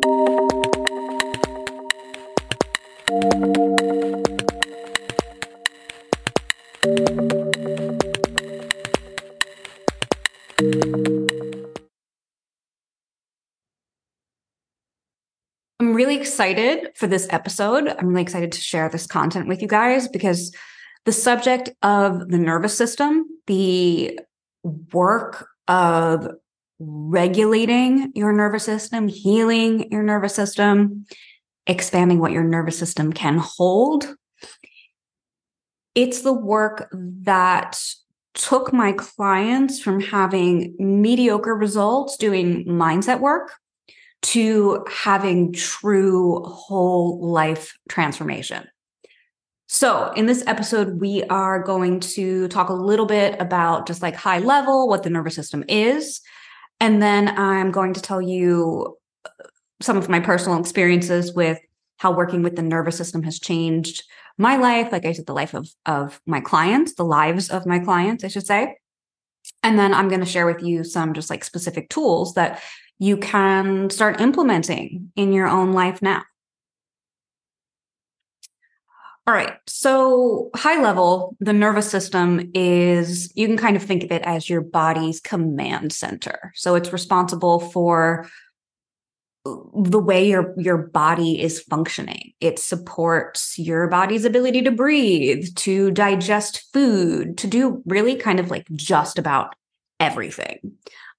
I'm really excited for this episode. I'm really excited to share this content with you guys because the subject of the nervous system, the work of regulating your nervous system, healing your nervous system, expanding what your nervous system can hold. It's the work that took my clients from having mediocre results doing mindset work to having true whole life transformation. So, in this episode, we are going to talk a little bit about just like high level what the nervous system is. And then I'm going to tell you uh, some of my personal experiences with how working with the nervous system has changed my life. Like I said, the life of, of my clients, the lives of my clients, I should say. And then I'm going to share with you some just like specific tools that you can start implementing in your own life now. All right. So, high level, the nervous system is, you can kind of think of it as your body's command center. So, it's responsible for the way your your body is functioning it supports your body's ability to breathe to digest food to do really kind of like just about everything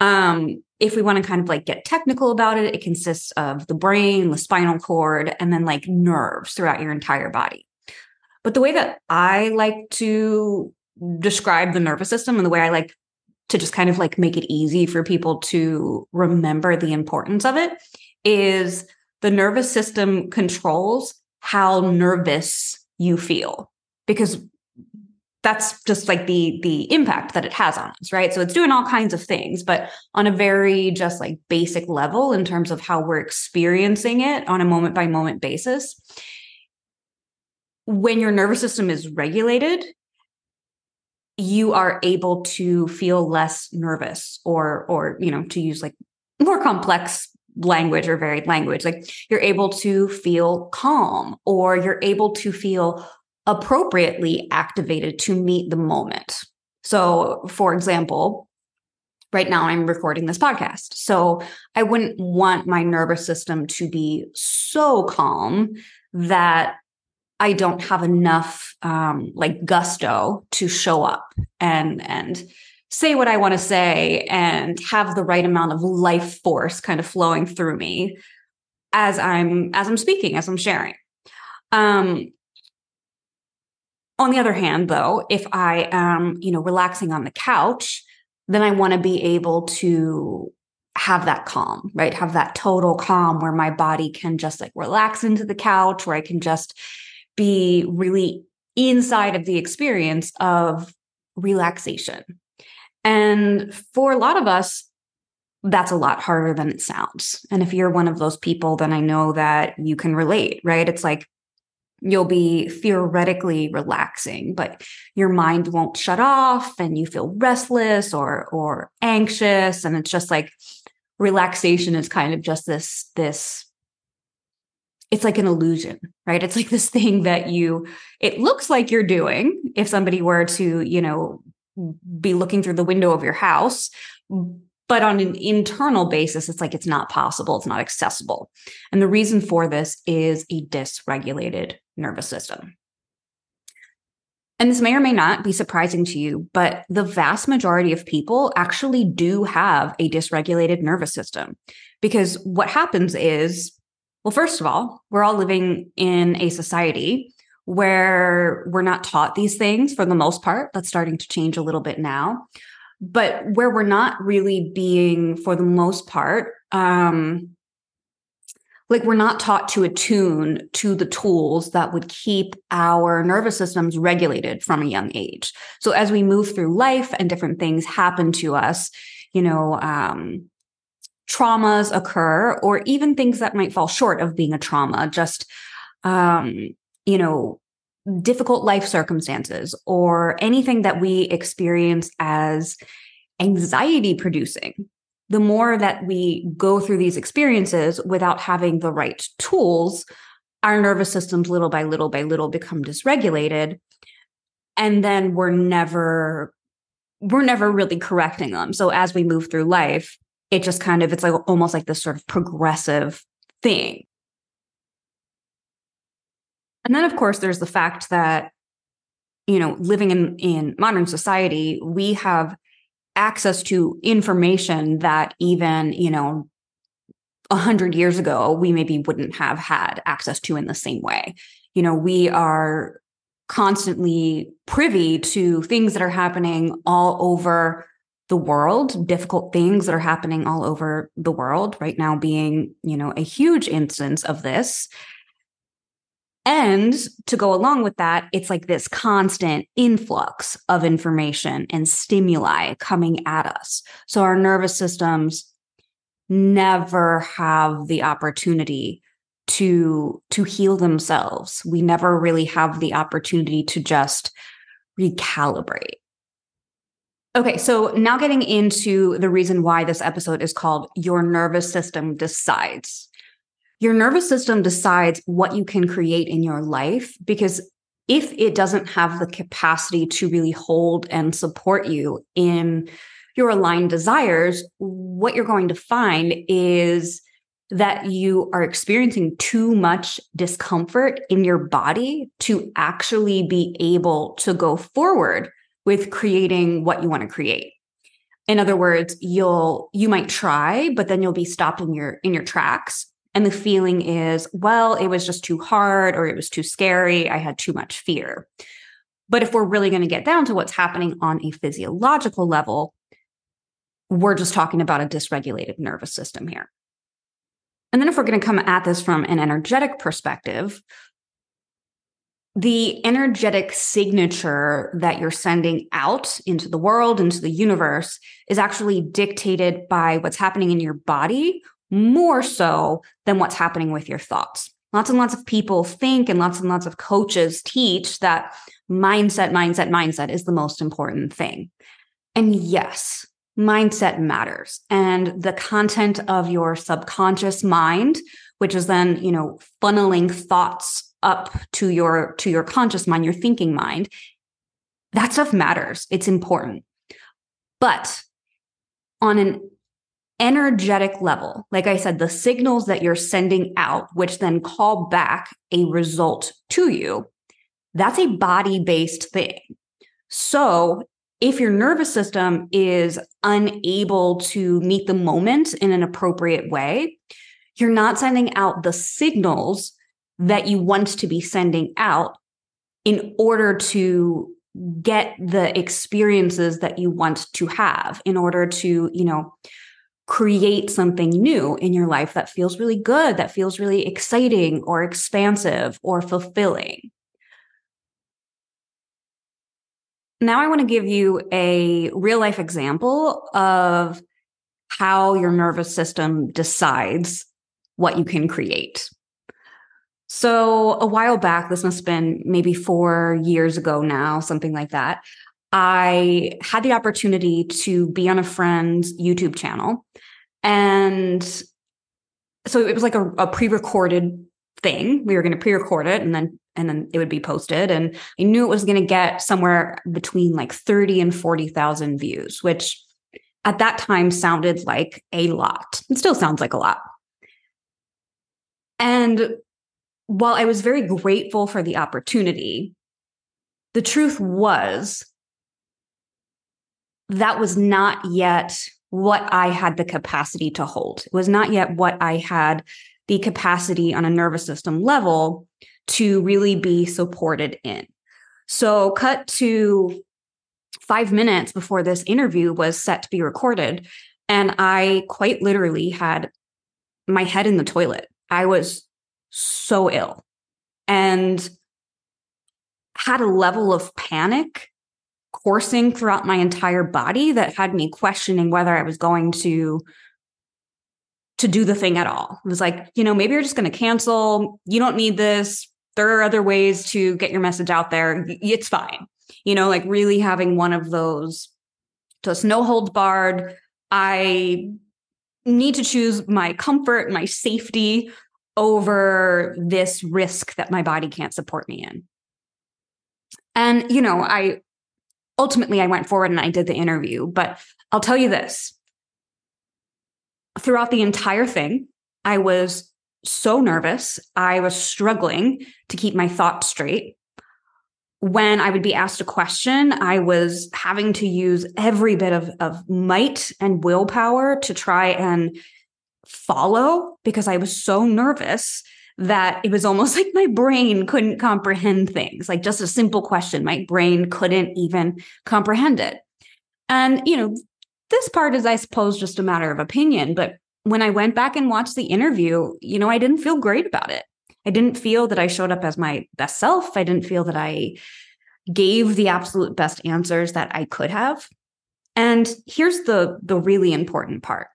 um if we want to kind of like get technical about it it consists of the brain the spinal cord and then like nerves throughout your entire body but the way that i like to describe the nervous system and the way i like to just kind of like make it easy for people to remember the importance of it is the nervous system controls how nervous you feel because that's just like the the impact that it has on us right? So it's doing all kinds of things but on a very just like basic level in terms of how we're experiencing it on a moment by moment basis when your nervous system is regulated you are able to feel less nervous or or you know to use like more complex language or varied language. Like you're able to feel calm or you're able to feel appropriately activated to meet the moment. So for example right now i'm recording this podcast so i wouldn't want my nervous system to be so calm that I don't have enough um, like gusto to show up and and say what I want to say and have the right amount of life force kind of flowing through me as I'm as I'm speaking, as I'm sharing. Um, on the other hand, though, if I am, you know, relaxing on the couch, then I want to be able to have that calm, right? Have that total calm where my body can just like relax into the couch, where I can just be really inside of the experience of relaxation. And for a lot of us, that's a lot harder than it sounds. And if you're one of those people, then I know that you can relate, right? It's like you'll be theoretically relaxing, but your mind won't shut off and you feel restless or or anxious and it's just like relaxation is kind of just this this it's like an illusion, right? It's like this thing that you, it looks like you're doing if somebody were to, you know, be looking through the window of your house. But on an internal basis, it's like it's not possible, it's not accessible. And the reason for this is a dysregulated nervous system. And this may or may not be surprising to you, but the vast majority of people actually do have a dysregulated nervous system. Because what happens is well, first of all, we're all living in a society where we're not taught these things for the most part. That's starting to change a little bit now. But where we're not really being, for the most part, um, like we're not taught to attune to the tools that would keep our nervous systems regulated from a young age. So as we move through life and different things happen to us, you know, um, traumas occur or even things that might fall short of being a trauma just um you know difficult life circumstances or anything that we experience as anxiety producing the more that we go through these experiences without having the right tools, our nervous systems little by little by little become dysregulated. And then we're never we're never really correcting them. So as we move through life, it just kind of it's like almost like this sort of progressive thing. And then of course there's the fact that you know, living in in modern society, we have access to information that even, you know, a hundred years ago, we maybe wouldn't have had access to in the same way. You know, we are constantly privy to things that are happening all over the world, difficult things that are happening all over the world right now being, you know, a huge instance of this. And to go along with that, it's like this constant influx of information and stimuli coming at us. So our nervous systems never have the opportunity to to heal themselves. We never really have the opportunity to just recalibrate. Okay, so now getting into the reason why this episode is called Your Nervous System Decides. Your nervous system decides what you can create in your life because if it doesn't have the capacity to really hold and support you in your aligned desires, what you're going to find is that you are experiencing too much discomfort in your body to actually be able to go forward with creating what you want to create. In other words, you'll you might try, but then you'll be stopped in your in your tracks and the feeling is, well, it was just too hard or it was too scary. I had too much fear. But if we're really going to get down to what's happening on a physiological level, we're just talking about a dysregulated nervous system here. And then if we're going to come at this from an energetic perspective, the energetic signature that you're sending out into the world, into the universe, is actually dictated by what's happening in your body more so than what's happening with your thoughts. Lots and lots of people think, and lots and lots of coaches teach that mindset, mindset, mindset is the most important thing. And yes, mindset matters. And the content of your subconscious mind, which is then, you know, funneling thoughts up to your to your conscious mind, your thinking mind, that stuff matters. It's important. But on an energetic level, like I said, the signals that you're sending out, which then call back a result to you, that's a body based thing. So if your nervous system is unable to meet the moment in an appropriate way, you're not sending out the signals that you want to be sending out in order to get the experiences that you want to have in order to you know create something new in your life that feels really good, that feels really exciting or expansive or fulfilling. Now, I want to give you a real life example of how your nervous system decides what you can create. So, a while back, this must have been maybe four years ago now, something like that. I had the opportunity to be on a friend's YouTube channel. And so it was like a, a pre-recorded thing. We were going to pre-record it and then and then it would be posted. And I knew it was going to get somewhere between like 30 and 40,000 views, which at that time sounded like a lot. It still sounds like a lot. And while I was very grateful for the opportunity, the truth was that was not yet what I had the capacity to hold. It was not yet what I had the capacity on a nervous system level to really be supported in. So, cut to five minutes before this interview was set to be recorded. And I quite literally had my head in the toilet. I was so ill and had a level of panic coursing throughout my entire body that had me questioning whether I was going to to do the thing at all. It was like, you know, maybe you're just going to cancel. You don't need this. There are other ways to get your message out there. It's fine. You know, like really having one of those just no holds barred. I need to choose my comfort, my safety over this risk that my body can't support me in. And, you know, I ultimately I went forward and I did the interview, but I'll tell you this. Throughout the entire thing, I was so nervous. I was struggling to keep my thoughts straight. When I would be asked a question, I was having to use every bit of, of might and willpower to try and follow because I was so nervous that it was almost like my brain couldn't comprehend things. Like just a simple question, my brain couldn't even comprehend it. And, you know, this part is, I suppose, just a matter of opinion. But when I went back and watched the interview, you know, I didn't feel great about it. I didn't feel that I showed up as my best self. I didn't feel that I gave the absolute best answers that I could have. And here's the the really important part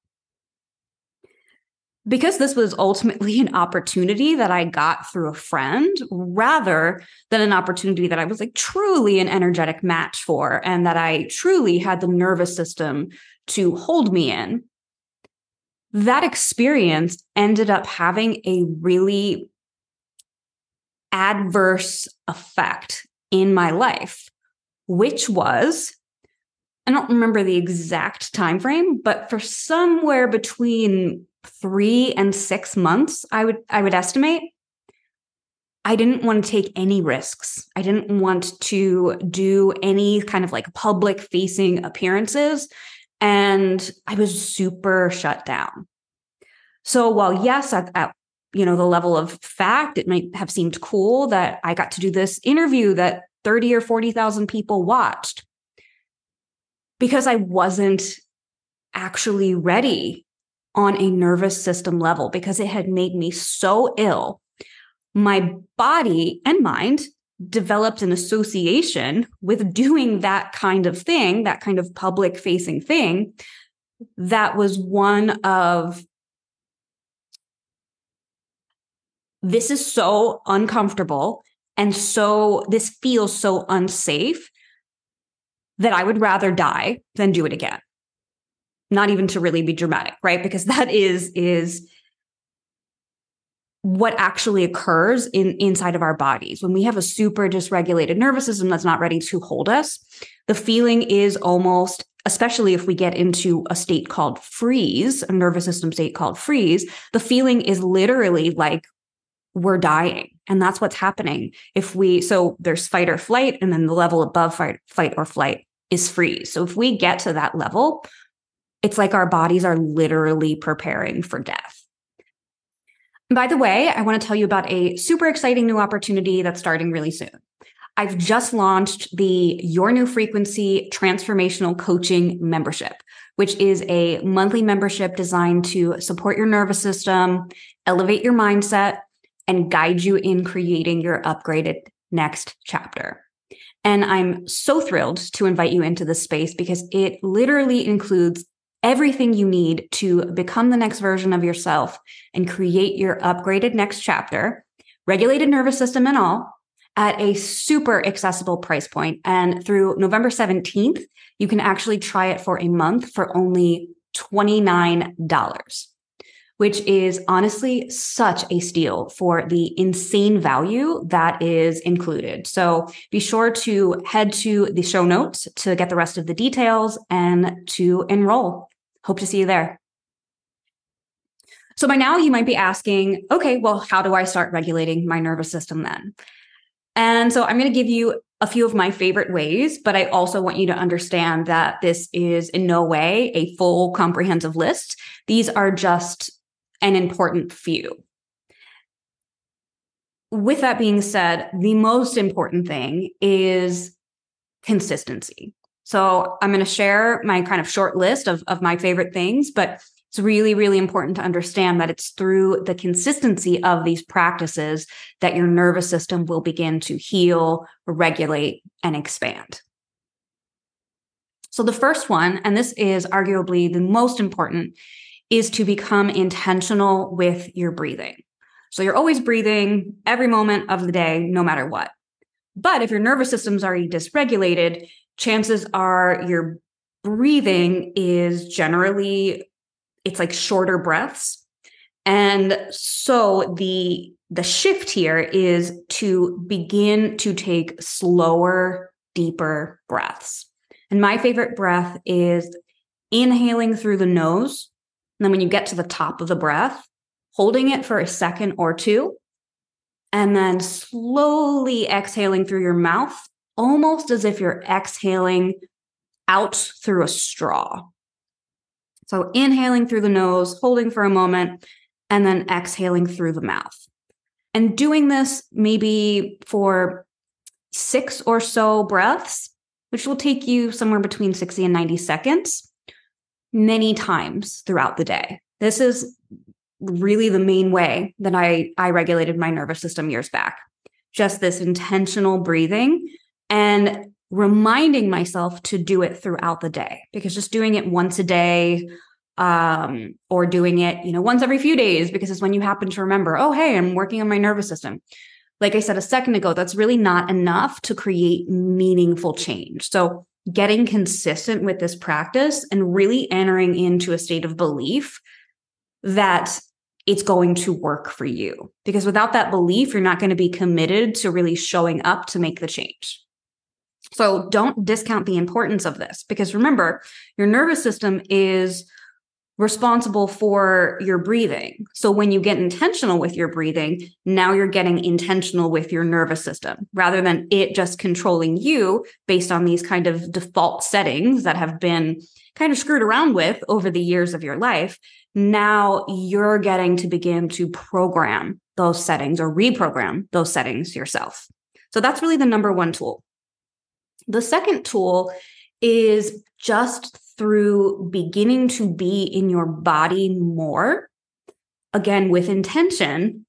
because this was ultimately an opportunity that I got through a friend rather than an opportunity that I was like truly an energetic match for and that I truly had the nervous system to hold me in. That experience ended up having a really adverse effect in my life, which was I don't remember the exact time frame, but for somewhere between three and six months, I would I would estimate. I didn't want to take any risks. I didn't want to do any kind of like public facing appearances. And I was super shut down. So while yes, at, at you know the level of fact, it might have seemed cool that I got to do this interview that 30 or 40,000 people watched because I wasn't actually ready on a nervous system level because it had made me so ill. My body and mind developed an association with doing that kind of thing, that kind of public facing thing, that was one of this is so uncomfortable and so this feels so unsafe that I would rather die than do it again. Not even to really be dramatic, right? Because that is is what actually occurs in inside of our bodies. When we have a super dysregulated nervous system that's not ready to hold us the feeling is almost especially if we get into a state called freeze a nervous system state called freeze the feeling is literally like we're dying. And that's what's happening. If we so there's fight or flight and then the level above fight, fight or flight is freeze. so if we get to that level it's like our bodies are literally preparing for death. By the way, I want to tell you about a super exciting new opportunity that's starting really soon. I've just launched the Your New Frequency Transformational Coaching Membership, which is a monthly membership designed to support your nervous system, elevate your mindset, and guide you in creating your upgraded next chapter. And I'm so thrilled to invite you into this space because it literally includes everything you need to become the next version of yourself and create your upgraded next chapter, regulated nervous system and all, at a super accessible price point. And through November 17th, you can actually try it for a month for only $29, which is honestly such a steal for the insane value that is included. So be sure to head to the show notes to get the rest of the details and to enroll. Hope to see you there. So by now you might be asking, okay, well, how do I start regulating my nervous system then? And so I'm going to give you a few of my favorite ways, but I also want you to understand that this is in no way a full comprehensive list. These are just an important few. With that being said, the most important thing is consistency. So I'm going to share my kind of short list of, of my favorite things, but it's really, really important to understand that it's through the consistency of these practices that your nervous system will begin to heal, regulate, and expand. So the first one, and this is arguably the most important, is to become intentional with your breathing. So you're always breathing every moment of the day, no matter what. But if your nervous system's already dysregulated, chances are your breathing is generally it's like shorter breaths. And so the the shift here is to begin to take slower, deeper breaths. And my favorite breath is inhaling through the nose. And then when you get to the top of the breath, holding it for a second or two, and then slowly exhaling through your mouth, almost as if you're exhaling out through a straw. So inhaling through the nose, holding for a moment, and then exhaling through the mouth. And doing this maybe for six or so breaths, which will take you somewhere between 60 and 90 seconds, many times throughout the day. This is really the main way that I, I regulated my nervous system years back. Just this intentional breathing and reminding myself to do it throughout the day because just doing it once a day um, or doing it, you know, once every few days because it's when you happen to remember, oh, hey, I'm working on my nervous system. Like I said a second ago, that's really not enough to create meaningful change. So, getting consistent with this practice and really entering into a state of belief that it's going to work for you. Because without that belief, you're not going to be committed to really showing up to make the change. So don't discount the importance of this because remember, your nervous system is responsible for your breathing. So when you get intentional with your breathing, now you're getting intentional with your nervous system rather than it just controlling you based on these kind of default settings that have been kind of screwed around with over the years of your life. Now you're getting to begin to program those settings or reprogram those settings yourself. So that's really the number one tool. The second tool is just through beginning to be in your body more, again, with intention,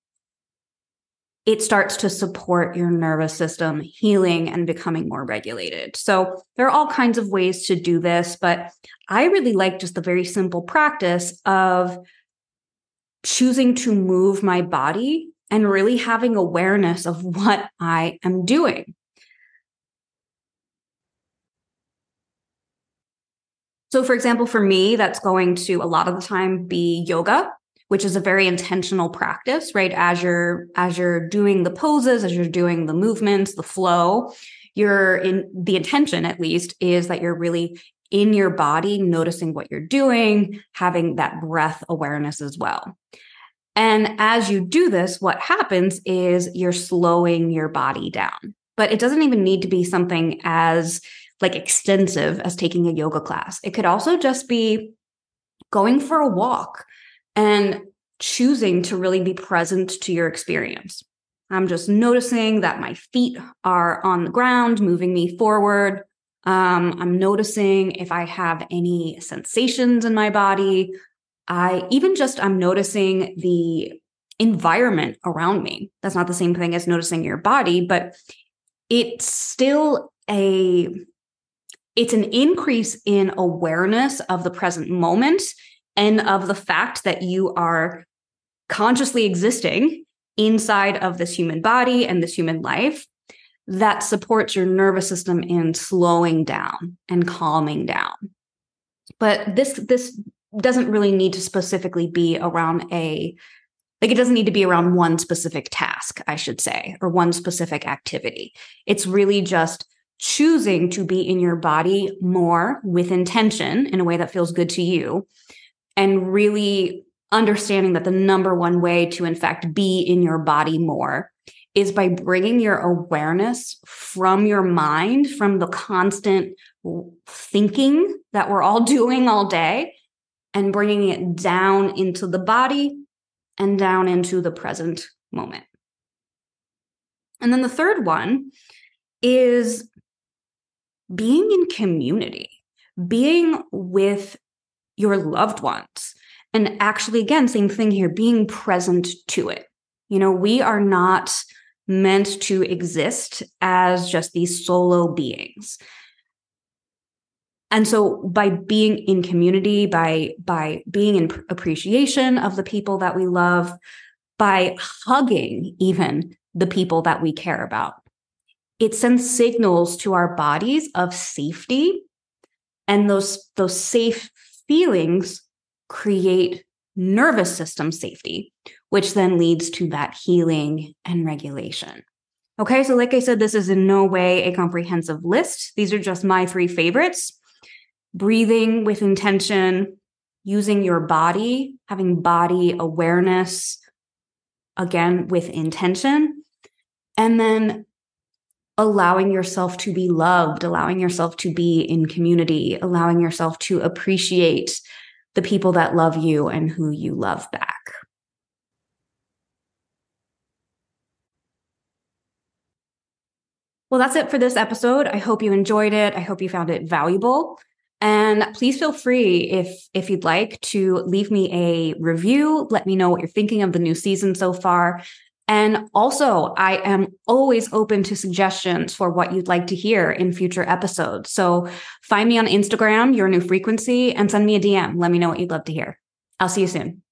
it starts to support your nervous system healing and becoming more regulated. So, there are all kinds of ways to do this, but I really like just the very simple practice of choosing to move my body and really having awareness of what I am doing. So, for example, for me, that's going to a lot of the time be yoga, which is a very intentional practice, right? As you're as you're doing the poses, as you're doing the movements, the flow, you're in the intention at least is that you're really in your body, noticing what you're doing, having that breath awareness as well. And as you do this, what happens is you're slowing your body down. But it doesn't even need to be something as like extensive as taking a yoga class. It could also just be going for a walk and choosing to really be present to your experience. I'm just noticing that my feet are on the ground, moving me forward. Um, I'm noticing if I have any sensations in my body. I even just I'm noticing the environment around me. That's not the same thing as noticing your body, but it's still a it's an increase in awareness of the present moment and of the fact that you are consciously existing inside of this human body and this human life that supports your nervous system in slowing down and calming down. But this this doesn't really need to specifically be around a like it doesn't need to be around one specific task i should say or one specific activity. It's really just choosing to be in your body more with intention in a way that feels good to you and really understanding that the number one way to in fact be in your body more is by bringing your awareness from your mind from the constant thinking that we're all doing all day and bringing it down into the body and down into the present moment. And then the third one is being in community, being with your loved ones. And actually, again, same thing here, being present to it. You know, we are not meant to exist as just these solo beings. And so by being in community, by by being in appreciation of the people that we love, by hugging even the people that we care about, it sends signals to our bodies of safety and those those safe feelings create nervous system safety, which then leads to that healing and regulation. Okay, so like I said, this is in no way a comprehensive list. These are just my three favorites breathing with intention, using your body, having body awareness, again, with intention, and then allowing yourself to be loved, allowing yourself to be in community, allowing yourself to appreciate the people that love you and who you love back. Well, that's it for this episode. I hope you enjoyed it. I hope you found it valuable. And please feel free if if you'd like to leave me a review, let me know what you're thinking of the new season so far. And also, I am always open to suggestions for what you'd like to hear in future episodes. So find me on Instagram, your new frequency, and send me a DM. Let me know what you'd love to hear. I'll see you soon.